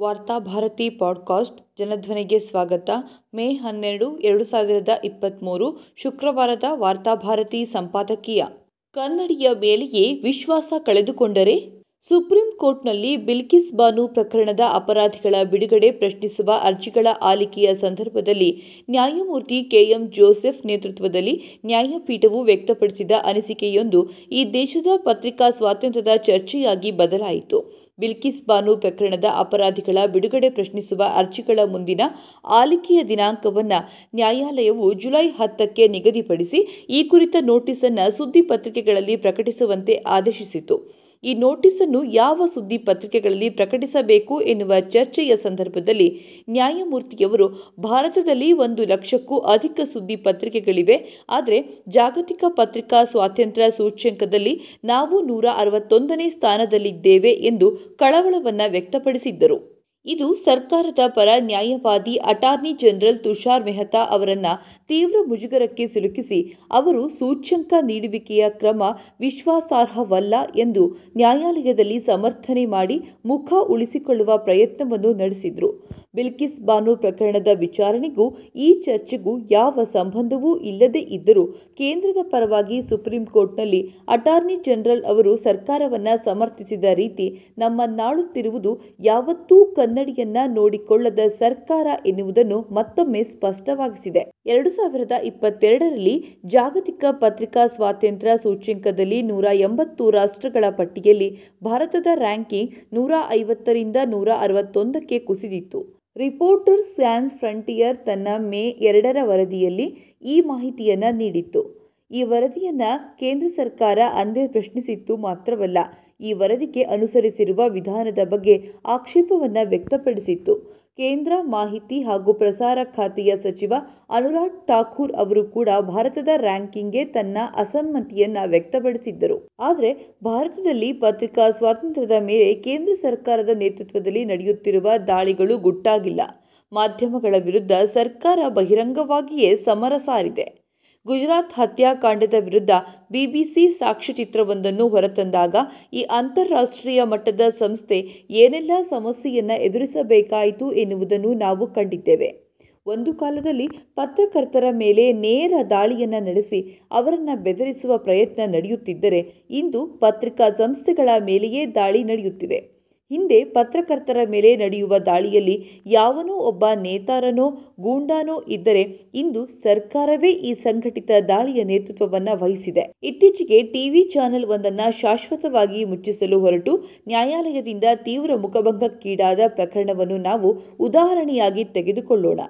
Varthabharati podcast ಜನಧ್ವನಿಗೆ ಸ್ವಾಗತ. ಮೇ ಹನ್ನೆರಡು, ಎರಡು ಸಾವಿರದ ಇಪ್ಪತ್ತ್ಮೂರು ಶುಕ್ರವಾರದ ವಾರ್ತಾಭಾರತಿ ಸಂಪಾದಕೀಯ. ಕನ್ನಡಿಯ ಮೇಲೆಯೇ ವಿಶ್ವಾಸ ಕಳೆದುಕೊಂಡರೆ? ಸುಪ್ರೀಂ ಕೋರ್ಟ್ನಲ್ಲಿ ಬಿಲ್ಕಿಸ್ ಬಾನು ಪ್ರಕರಣದ ಅಪರಾಧಿಗಳ ಬಿಡುಗಡೆ ಪ್ರಶ್ನಿಸುವ ಅರ್ಜಿಗಳ ಆಲಿಕೆಯ ಸಂದರ್ಭದಲ್ಲಿ ನ್ಯಾಯಮೂರ್ತಿ ಕೆಎಂ ಜೋಸೆಫ್ ನೇತೃತ್ವದಲ್ಲಿ ನ್ಯಾಯಪೀಠವು ವ್ಯಕ್ತಪಡಿಸಿದ ಅನಿಸಿಕೆಯೊಂದು ಈ ದೇಶದ ಪತ್ರಿಕಾ ಸ್ವಾತಂತ್ರ್ಯದ ಚರ್ಚೆಯಾಗಿ ಬದಲಾಯಿತು. ಬಿಲ್ಕಿಸ್ ಬಾನು ಪ್ರಕರಣದ ಅಪರಾಧಿಗಳ ಬಿಡುಗಡೆ ಪ್ರಶ್ನಿಸುವ ಅರ್ಜಿಗಳ ಮುಂದಿನ ಆಲಿಕೆಯ ದಿನಾಂಕವನ್ನು ನ್ಯಾಯಾಲಯವು ಜುಲೈ ಹತ್ತಕ್ಕೆ ನಿಗದಿಪಡಿಸಿ, ಈ ಕುರಿತ ನೋಟಿಸನ್ನು ಸುದ್ದಿ ಪತ್ರಿಕೆಗಳಲ್ಲಿ ಪ್ರಕಟಿಸುವಂತೆ ಆದೇಶಿಸಿತು. ಈ ನೋಟಿಸನ್ನು ಯಾವ ಸುದ್ದಿ ಪತ್ರಿಕೆಗಳಲ್ಲಿ ಪ್ರಕಟಿಸಬೇಕು ಎನ್ನುವ ಚರ್ಚೆಯ ಸಂದರ್ಭದಲ್ಲಿ ನ್ಯಾಯಮೂರ್ತಿಯವರು, ಭಾರತದಲ್ಲಿ ಒಂದು ಲಕ್ಷಕ್ಕೂ ಅಧಿಕ ಸುದ್ದಿ ಪತ್ರಿಕೆಗಳಿವೆ, ಆದರೆ ಜಾಗತಿಕ ಪತ್ರಿಕಾ ಸ್ವಾತಂತ್ರ್ಯ ಸೂಚ್ಯಂಕದಲ್ಲಿ ನಾವು ನೂರ ಅರವತ್ತೊಂದನೇ ಸ್ಥಾನದಲ್ಲಿದ್ದೇವೆ ಎಂದು ಕಳವಳವನ್ನು ವ್ಯಕ್ತಪಡಿಸಿದ್ದರು. ಇದು ಸರ್ಕಾರದ ಪರ ನ್ಯಾಯವಾದಿ ಅಟಾರ್ನಿ ಜನರಲ್ ತುಷಾರ್ ಮೆಹ್ತಾ ಅವರನ್ನ ತೀವ್ರ ಮುಜುಗರಕ್ಕೆ ಸಿಲುಕಿಸಿ ಅವರು ಸೂಚ್ಯಂಕ ನೀಡುವಿಕೆಯ ಕ್ರಮ ವಿಶ್ವಾಸಾರ್ಹವಲ್ಲ ಎಂದು ನ್ಯಾಯಾಲಯದಲ್ಲಿ ಸಮರ್ಥನೆ ಮಾಡಿ ಮುಖ ಉಳಿಸಿಕೊಳ್ಳುವ ಪ್ರಯತ್ನವನ್ನು ನಡೆಸಿದ್ರು. ಬಿಲ್ಕಿಸ್ ಬಾನು ಪ್ರಕರಣದ ವಿಚಾರಣೆಗೂ ಈ ಚರ್ಚೆಗೂ ಯಾವ ಸಂಬಂಧವೂ ಇಲ್ಲದೇ ಇದ್ದರೂ ಕೇಂದ್ರದ ಪರವಾಗಿ ಸುಪ್ರೀಂ ಕೋರ್ಟ್ನಲ್ಲಿ ಅಟಾರ್ನಿ ಜನರಲ್ ಅವರು ಸರ್ಕಾರವನ್ನ ಸಮರ್ಥಿಸಿದ ರೀತಿ ನಮ್ಮ ನಾಳುತ್ತಿರುವುದು ಯಾವತ್ತೂ ಕನ್ನಡಿಯನ್ನ ನೋಡಿಕೊಳ್ಳದ ಸರ್ಕಾರ ಎನ್ನುವುದನ್ನು ಮತ್ತೊಮ್ಮೆ ಸ್ಪಷ್ಟವಾಗಿಸಿದೆ. ಎರಡು ಸಾವಿರದ ಇಪ್ಪತ್ತೆರಡರಲ್ಲಿ ಜಾಗತಿಕ ಪತ್ರಿಕಾ ಸ್ವಾತಂತ್ರ್ಯ ಸೂಚ್ಯಂಕದಲ್ಲಿ ನೂರ ಎಂಬತ್ತು ರಾಷ್ಟ್ರಗಳ ಪಟ್ಟಿಯಲ್ಲಿ ಭಾರತದ ರ್ಯಾಂಕಿಂಗ್ ನೂರ ಐವತ್ತರಿಂದ ನೂರ ಅರವತ್ತೊಂದಕ್ಕೆ ಕುಸಿದಿತ್ತು. ರಿಪೋರ್ಟರ್ಸ್ ಸ್ಯಾನ್ಸ್ ಫ್ರಂಟಿಯರ್ ತನ್ನ ಮೇ ಎರಡರ ವರದಿಯಲ್ಲಿ ಈ ಮಾಹಿತಿಯನ್ನು ನೀಡಿತ್ತು. ಈ ವರದಿಯನ್ನು ಕೇಂದ್ರ ಸರ್ಕಾರ ಅಂದೇ ಪ್ರಶ್ನಿಸಿತ್ತು ಮಾತ್ರವಲ್ಲ, ಈ ವರದಿಗೆ ಅನುಸರಿಸಿರುವ ವಿಧಾನದ ಬಗ್ಗೆ ಆಕ್ಷೇಪವನ್ನು ವ್ಯಕ್ತಪಡಿಸಿತ್ತು. ಕೇಂದ್ರ ಮಾಹಿತಿ ಹಾಗೂ ಪ್ರಸಾರ ಖಾತೆಯ ಸಚಿವ ಅನುರಾಗ್ ಠಾಕೂರ್ ಅವರು ಕೂಡ ಭಾರತದ ರ್ಯಾಂಕಿಂಗ್ಗೆ ತನ್ನ ಅಸಮ್ಮತಿಯನ್ನ ವ್ಯಕ್ತಪಡಿಸಿದ್ದರು. ಆದರೆ ಭಾರತದಲ್ಲಿ ಪತ್ರಿಕಾ ಸ್ವಾತಂತ್ರ್ಯದ ಮೇಲೆ ಕೇಂದ್ರ ಸರ್ಕಾರದ ನೇತೃತ್ವದಲ್ಲಿ ನಡೆಯುತ್ತಿರುವ ದಾಳಿಗಳು ಗುಟ್ಟಾಗಿಲ್ಲ. ಮಾಧ್ಯಮಗಳ ವಿರುದ್ಧ ಸರ್ಕಾರ ಬಹಿರಂಗವಾಗಿಯೇ ಸಮರ ಸಾರಿದೆ. ಗುಜರಾತ್ ಹತ್ಯಾಕಾಂಡದ ವಿರುದ್ಧ ಬಿಬಿಸಿ ಸಾಕ್ಷ್ಯಚಿತ್ರವೊಂದನ್ನು ಹೊರತಂದಾಗ ಈ ಅಂತಾರಾಷ್ಟ್ರೀಯ ಮಟ್ಟದ ಸಂಸ್ಥೆ ಏನೆಲ್ಲ ಸಮಸ್ಯೆಯನ್ನು ಎದುರಿಸಬೇಕಾಯಿತು ಎನ್ನುವುದನ್ನು ನಾವು ಕಂಡಿದ್ದೇವೆ. ಒಂದು ಕಾಲದಲ್ಲಿ ಪತ್ರಕರ್ತರ ಮೇಲೆ ನೇರ ದಾಳಿಯನ್ನು ನಡೆಸಿ ಅವರನ್ನು ಬೆದರಿಸುವ ಪ್ರಯತ್ನ ನಡೆಯುತ್ತಿದ್ದರೆ ಇಂದು ಪತ್ರಿಕಾ ಸಂಸ್ಥೆಗಳ ಮೇಲೆಯೇ ದಾಳಿ ನಡೆಯುತ್ತಿವೆ. ಹಿಂದೆ ಪತ್ರಕರ್ತರ ಮೇಲೆ ನಡೆಯುವ ದಾಳಿಯಲ್ಲಿ ಯಾವನೋ ಒಬ್ಬ ನೇತಾರನೋ ಗೂಂಡಾನೋ ಇದ್ದರೆ ಇಂದು ಸರ್ಕಾರವೇ ಈ ಸಂಘಟಿತ ದಾಳಿಯ ನೇತೃತ್ವವನ್ನು ವಹಿಸಿದೆ. ಇತ್ತೀಚೆಗೆ ಟಿವಿ ಚಾನೆಲ್ ಒಂದನ್ನು ಶಾಶ್ವತವಾಗಿ ಮುಚ್ಚಿಸಲು ಹೊರಟು ನ್ಯಾಯಾಲಯದಿಂದ ತೀವ್ರ ಮುಖಭಂಗಕ್ಕೀಡಾದ ಪ್ರಕರಣವನ್ನು ನಾವು ಉದಾಹರಣೆಯಾಗಿ ತೆಗೆದುಕೊಳ್ಳೋಣ.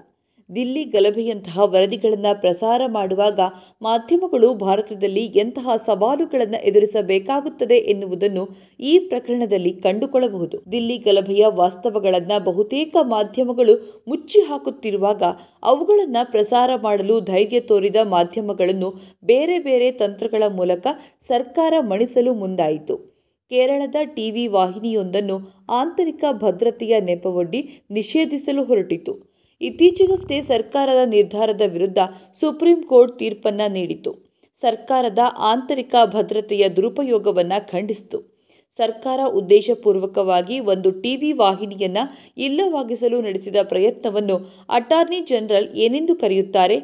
ದಿಲ್ಲಿ ಗಲಭೆಯಂತಹ ವರದಿಗಳನ್ನು ಪ್ರಸಾರ ಮಾಡುವಾಗ ಮಾಧ್ಯಮಗಳು ಭಾರತದಲ್ಲಿ ಎಂತಹ ಸವಾಲುಗಳನ್ನು ಎದುರಿಸಬೇಕಾಗುತ್ತದೆ ಎನ್ನುವುದನ್ನು ಈ ಪ್ರಕರಣದಲ್ಲಿ ಕಂಡುಕೊಳ್ಳಬಹುದು. ದಿಲ್ಲಿ ಗಲಭೆಯ ವಾಸ್ತವಗಳನ್ನು ಬಹುತೇಕ ಮಾಧ್ಯಮಗಳು ಮುಚ್ಚಿ ಹಾಕುತ್ತಿರುವಾಗ ಅವುಗಳನ್ನು ಪ್ರಸಾರ ಮಾಡಲು ಧೈರ್ಯ ತೋರಿದ ಮಾಧ್ಯಮಗಳನ್ನು ಬೇರೆ ಬೇರೆ ತಂತ್ರಗಳ ಮೂಲಕ ಸರ್ಕಾರ ಮಣಿಸಲು ಮುಂದಾಯಿತು. ಕೇರಳದ ಟಿವಿ ವಾಹಿನಿಯೊಂದನ್ನು ಆಂತರಿಕ ಭದ್ರತೆಯ ನೆಪವೊಡ್ಡಿ ನಿಷೇಧಿಸಲು ಹೊರಟಿತು. ಇತ್ತೀಚೆಗಷ್ಟೇ ಸರ್ಕಾರದ ನಿರ್ಧಾರದ ವಿರುದ್ಧ ಸುಪ್ರೀಂ ಕೋರ್ಟ್ ತೀರ್ಪನ್ನು ನೀಡಿತು ಸರ್ಕಾರದ ಆಂತರಿಕ ಭದ್ರತೆಯ ದುರುಪಯೋಗವನ್ನು ಖಂಡಿಸಿತು. ಸರ್ಕಾರ ಉದ್ದೇಶಪೂರ್ವಕವಾಗಿ ಒಂದು ಟಿವಿ ವಾಹಿನಿಯನ್ನು ಇಲ್ಲವಾಗಿಸಲು ನಡೆಸಿದ ಪ್ರಯತ್ನವನ್ನು ಅಟಾರ್ನಿ ಜನರಲ್ ಏನೆಂದು ಕರೆಯುತ್ತಾರೆ?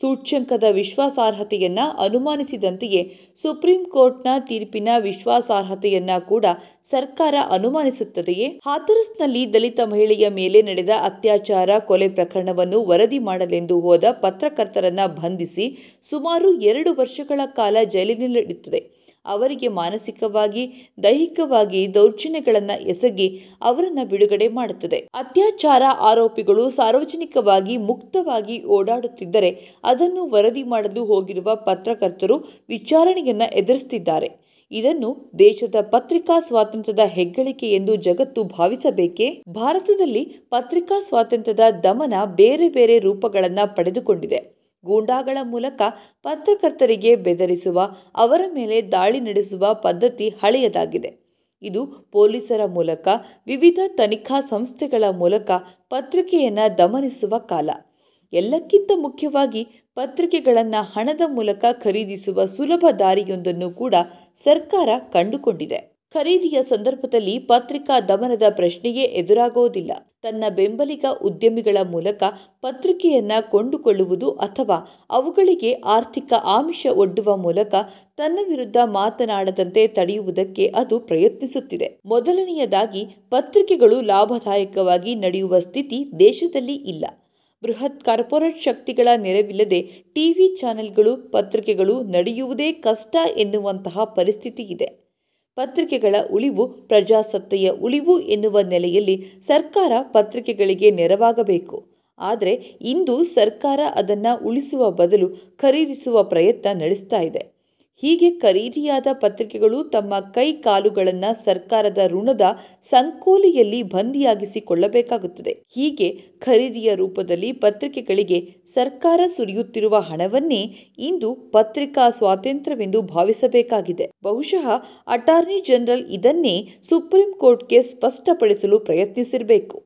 ಸೂಚ್ಯಂಕದ ವಿಶ್ವಾಸಾರ್ಹತೆಯನ್ನು ಅನುಮಾನಿಸಿದಂತೆಯೇ ಸುಪ್ರೀಂ ಕೋರ್ಟ್ನ ತೀರ್ಪಿನ ವಿಶ್ವಾಸಾರ್ಹತೆಯನ್ನ ಕೂಡ ಸರ್ಕಾರ ಅನುಮಾನಿಸುತ್ತದೆಯೇ? ಹಾಥರಸ್ನಲ್ಲಿ ದಲಿತ ಮಹಿಳೆಯ ಮೇಲೆ ನಡೆದ ಅತ್ಯಾಚಾರ ಕೊಲೆ ಪ್ರಕರಣವನ್ನು ವರದಿ ಮಾಡಲೆಂದು ಹೋದ ಪತ್ರಕರ್ತರನ್ನ ಬಂಧಿಸಿ ಸುಮಾರು ಎರಡು ವರ್ಷಗಳ ಕಾಲ ಜೈಲಿನಲ್ಲಿಡುತ್ತದೆ. ಅವರಿಗೆ ಮಾನಸಿಕವಾಗಿ, ದೈಹಿಕವಾಗಿ ದೌರ್ಜನ್ಯಗಳನ್ನು ಎಸಗಿ ಅವರನ್ನು ಬಿಡುಗಡೆ ಮಾಡುತ್ತದೆ. ಅತ್ಯಾಚಾರ ಆರೋಪಿಗಳು ಸಾರ್ವಜನಿಕವಾಗಿ ಮುಕ್ತವಾಗಿ ಓಡಾಡುತ್ತಿದ್ದರೆ ಅದನ್ನು ವರದಿ ಮಾಡಲು ಹೋಗಿರುವ ಪತ್ರಕರ್ತರು ವಿಚಾರಣೆಯನ್ನು ಎದುರಿಸುತ್ತಿದ್ದಾರೆ. ಇದನ್ನು ದೇಶದ ಪತ್ರಿಕಾ ಸ್ವಾತಂತ್ರ್ಯದ ಹೆಗ್ಗಳಿಕೆ ಎಂದು ಜಗತ್ತು ಭಾವಿಸಬೇಕೇ? ಭಾರತದಲ್ಲಿ ಪತ್ರಿಕಾ ಸ್ವಾತಂತ್ರ್ಯದ ದಮನ ಬೇರೆ ಬೇರೆ ರೂಪಗಳನ್ನು ಪಡೆದುಕೊಂಡಿದೆ. ಗೂಂಡಾಗಳ ಮೂಲಕ ಪತ್ರಕರ್ತರಿಗೆ ಬೆದರಿಸುವ, ಅವರ ಮೇಲೆ ದಾಳಿ ನಡೆಸುವ ಪದ್ಧತಿ ಹಳೆಯದಾಗಿದೆ. ಇದು ಪೊಲೀಸರ ಮೂಲಕ, ವಿವಿಧ ತನಿಖಾ ಸಂಸ್ಥೆಗಳ ಮೂಲಕ ಪತ್ರಿಕೆಯನ್ನು ದಮನಿಸುವ ಕಾಲ. ಎಲ್ಲಕ್ಕಿಂತ ಮುಖ್ಯವಾಗಿ ಪತ್ರಿಕೆಗಳನ್ನು ಹಣದ ಮೂಲಕ ಖರೀದಿಸುವ ಸುಲಭ ದಾರಿಯೊಂದನ್ನು ಕೂಡ ಸರ್ಕಾರ ಕಂಡುಕೊಂಡಿದೆ. ಖರೀದಿಯ ಸಂದರ್ಭದಲ್ಲಿ ಪತ್ರಿಕಾ ದಮನದ ಪ್ರಶ್ನೆಯೇ ಎದುರಾಗೋದಿಲ್ಲ. ತನ್ನ ಬೆಂಬಲಿಗ ಉದ್ಯಮಿಗಳ ಮೂಲಕ ಪತ್ರಿಕೆಯನ್ನ ಕೊಂಡುಕೊಳ್ಳುವುದು ಅಥವಾ ಅವುಗಳಿಗೆ ಆರ್ಥಿಕ ಆಮಿಷ ಒಡ್ಡುವ ಮೂಲಕ ತನ್ನ ವಿರುದ್ಧ ಮಾತನಾಡದಂತೆ ತಡೆಯುವುದಕ್ಕೆ ಅದು ಪ್ರಯತ್ನಿಸುತ್ತಿದೆ. ಮೊದಲನೆಯದಾಗಿ, ಪತ್ರಿಕೆಗಳು ಲಾಭದಾಯಕವಾಗಿ ನಡೆಯುವ ಸ್ಥಿತಿ ದೇಶದಲ್ಲಿ ಇಲ್ಲ. ಬೃಹತ್ ಕಾರ್ಪೊರೇಟ್ ಶಕ್ತಿಗಳ ನೆರವಿಲ್ಲದೆ ಟಿವಿ ಚಾನೆಲ್ಗಳು, ಪತ್ರಿಕೆಗಳು ನಡೆಯುವುದೇ ಕಷ್ಟ ಎನ್ನುವಂತಹ ಪರಿಸ್ಥಿತಿ ಇದೆ. ಪತ್ರಿಕೆಗಳ ಉಳಿವು, ಪ್ರಜಾಸತ್ತೆಯ ಉಳಿವು ಎನ್ನುವ ನೆಲೆಯಲ್ಲಿ ಸರ್ಕಾರ ಪತ್ರಿಕೆಗಳಿಗೆ ನೆರವಾಗಬೇಕು. ಆದರೆ ಇಂದು ಸರ್ಕಾರ ಅದನ್ನು ಉಳಿಸುವ ಬದಲು ಖರೀದಿಸುವ ಪ್ರಯತ್ನ ನಡೆಸ್ತಾ ಹೀಗೆ ಖರೀದಿಯಾದ ಪತ್ರಿಕೆಗಳು ತಮ್ಮ ಕೈ ಕಾಲುಗಳನ್ನು ಸರ್ಕಾರದ ಋಣದ ಸಂಕೋಲಿಯಲ್ಲಿ ಬಂದಿಯಾಗಿಸಿಕೊಳ್ಳಬೇಕಾಗುತ್ತದೆ. ಹೀಗೆ ಖರೀದಿಯ ರೂಪದಲ್ಲಿ ಪತ್ರಿಕೆಗಳಿಗೆ ಸರ್ಕಾರ ಸುರಿಯುತ್ತಿರುವ ಹಣವನ್ನೇ ಇಂದು ಪತ್ರಿಕಾ ಸ್ವಾತಂತ್ರ್ಯವೆಂದು ಭಾವಿಸಬೇಕಾಗಿದೆ. ಬಹುಶಃ ಅಟಾರ್ನಿ ಜನರಲ್ ಇದನ್ನೇ ಸುಪ್ರೀಂ ಕೋರ್ಟ್ಗೆ ಸ್ಪಷ್ಟಪಡಿಸಲು ಪ್ರಯತ್ನಿಸಿರಬೇಕು.